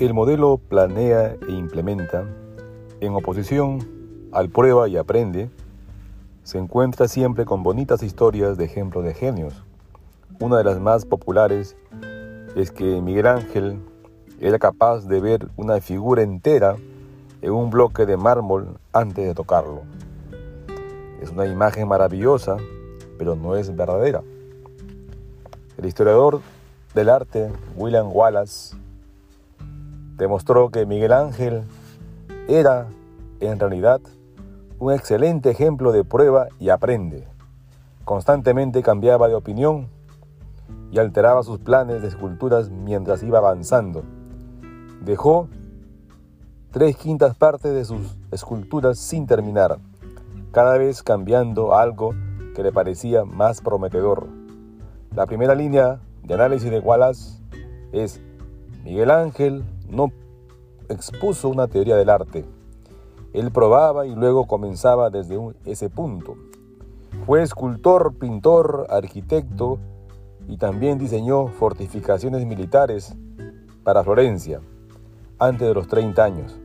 El modelo planea e implementa, en oposición al prueba y aprende, se encuentra siempre con bonitas historias de ejemplos de genios. Una de las más populares es que Miguel Ángel era capaz de ver una figura entera en un bloque de mármol antes de tocarlo. Es una imagen maravillosa, pero no es verdadera. El historiador del arte, William Wallace, demostró que Miguel Ángel era, en realidad, un excelente ejemplo de prueba y aprende. Constantemente cambiaba de opinión y alteraba sus planes de esculturas mientras iba avanzando. Dejó tres quintas partes de sus esculturas sin terminar, cada vez cambiando algo que le parecía más prometedor. La primera línea de análisis de Wallace es Miguel Ángel no expuso una teoría del arte. Él probaba y luego comenzaba desde ese punto. Fue escultor, pintor, arquitecto y también diseñó fortificaciones militares para Florencia antes de los 30 años.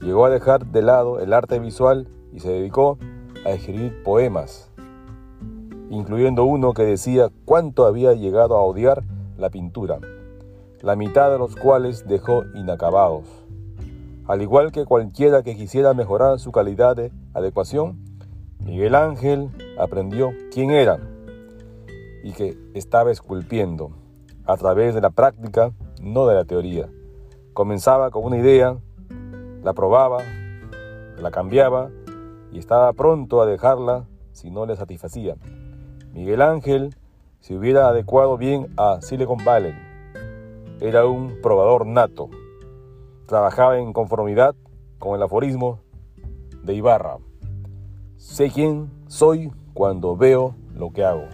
Llegó a dejar de lado el arte visual y se dedicó a escribir poemas, incluyendo uno que decía cuánto había llegado a odiar la pintura la mitad de los cuales dejó inacabados. Al igual que cualquiera que quisiera mejorar su calidad de adecuación, Miguel Ángel aprendió quién era y que estaba esculpiendo a través de la práctica, no de la teoría. Comenzaba con una idea, la probaba, la cambiaba y estaba pronto a dejarla si no le satisfacía. Miguel Ángel se hubiera adecuado bien a Silicon Valley era un probador nato. Trabajaba en conformidad con el aforismo de Ibarra. Sé quién soy cuando veo lo que hago.